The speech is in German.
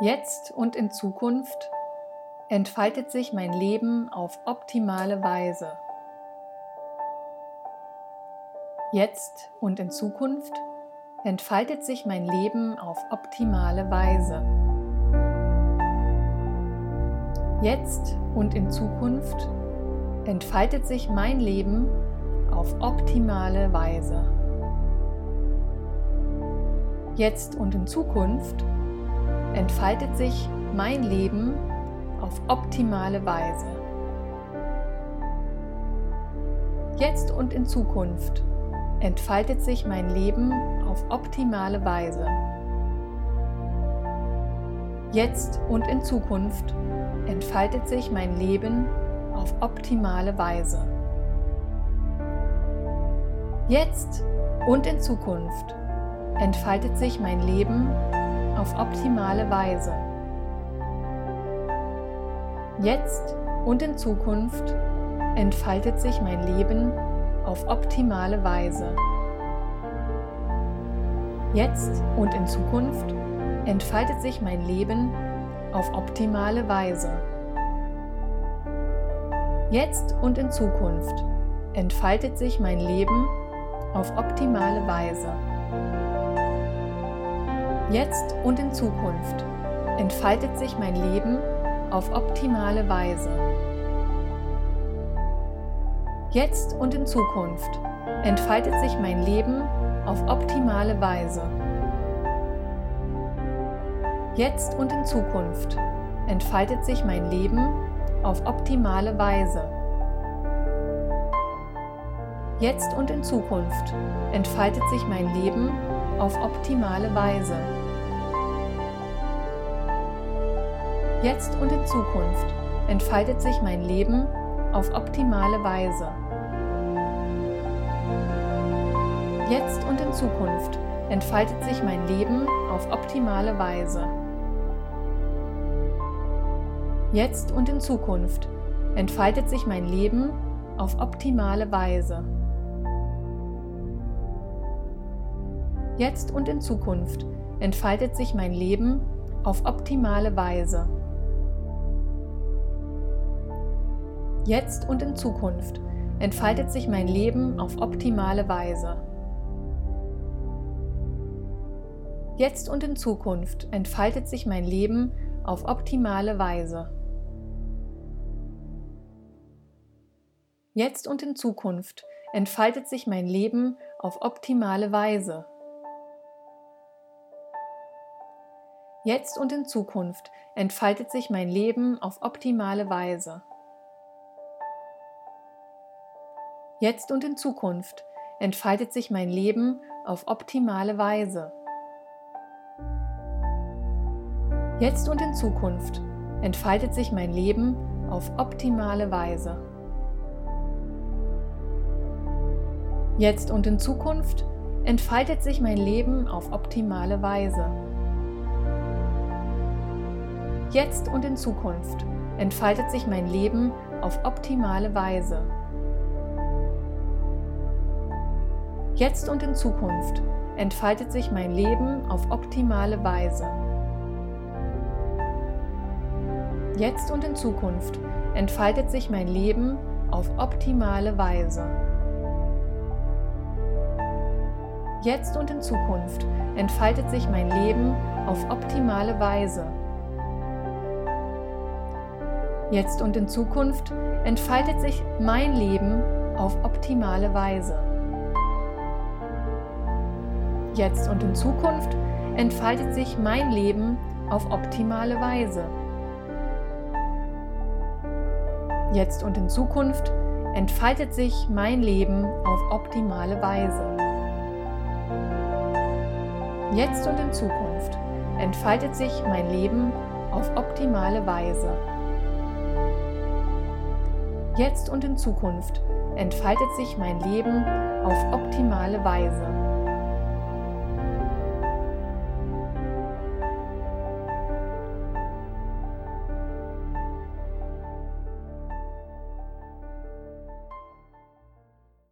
Jetzt und in Zukunft entfaltet sich mein Leben auf optimale Weise. Jetzt und in Zukunft entfaltet sich mein Leben auf optimale Weise. Jetzt und in Zukunft entfaltet sich mein Leben auf optimale Weise. Jetzt und in Zukunft entfaltet sich mein Leben auf optimale Weise. Jetzt und in Zukunft entfaltet sich mein Leben auf optimale Weise. Jetzt und in Zukunft entfaltet sich mein Leben auf optimale Weise. Jetzt und in Zukunft entfaltet sich mein Leben auf optimale Weise. Jetzt und in Zukunft entfaltet sich mein Leben auf optimale Weise. Jetzt und in Zukunft entfaltet sich mein Leben auf optimale Weise. Jetzt und in Zukunft entfaltet sich mein Leben auf optimale Weise. Jetzt und in Zukunft entfaltet sich mein Leben auf optimale Weise. Jetzt und in Zukunft entfaltet sich mein Leben auf optimale Weise. Jetzt und in Zukunft entfaltet sich mein Leben auf optimale Weise. Jetzt und in Zukunft entfaltet sich mein Leben auf optimale Weise. Jetzt und in Zukunft entfaltet sich mein Leben auf optimale Weise. Jetzt und in Zukunft entfaltet sich mein Leben auf optimale Weise. Jetzt und in Zukunft entfaltet sich mein Leben auf optimale Weise. Jetzt und in Zukunft entfaltet sich mein Leben auf optimale Weise. Jetzt und in Zukunft entfaltet sich mein Leben auf optimale Weise. Jetzt und in Zukunft entfaltet sich mein Leben auf optimale Weise. Jetzt und in Zukunft entfaltet sich mein Leben auf optimale Weise. Jetzt und in Zukunft entfaltet sich mein Leben auf optimale Weise. Jetzt und in Zukunft entfaltet sich mein Leben auf optimale Weise. Jetzt und in Zukunft entfaltet sich mein Leben auf optimale Weise. Jetzt und in Zukunft entfaltet sich mein Leben auf optimale Weise. Jetzt und in Zukunft entfaltet sich mein Leben auf optimale Weise. Jetzt und in Zukunft entfaltet sich mein Leben auf optimale Weise. Jetzt und in Zukunft entfaltet sich mein Leben auf optimale Weise. Jetzt und in Zukunft entfaltet sich mein Leben auf optimale Weise. Jetzt und in Zukunft entfaltet sich mein Leben auf optimale Weise. Jetzt und in Zukunft entfaltet sich mein Leben auf optimale Weise. Jetzt und in Zukunft entfaltet sich mein Leben auf optimale Weise. Jetzt und in Zukunft entfaltet sich mein Leben auf optimale Weise. Jetzt und in Zukunft entfaltet sich mein Leben auf optimale Weise.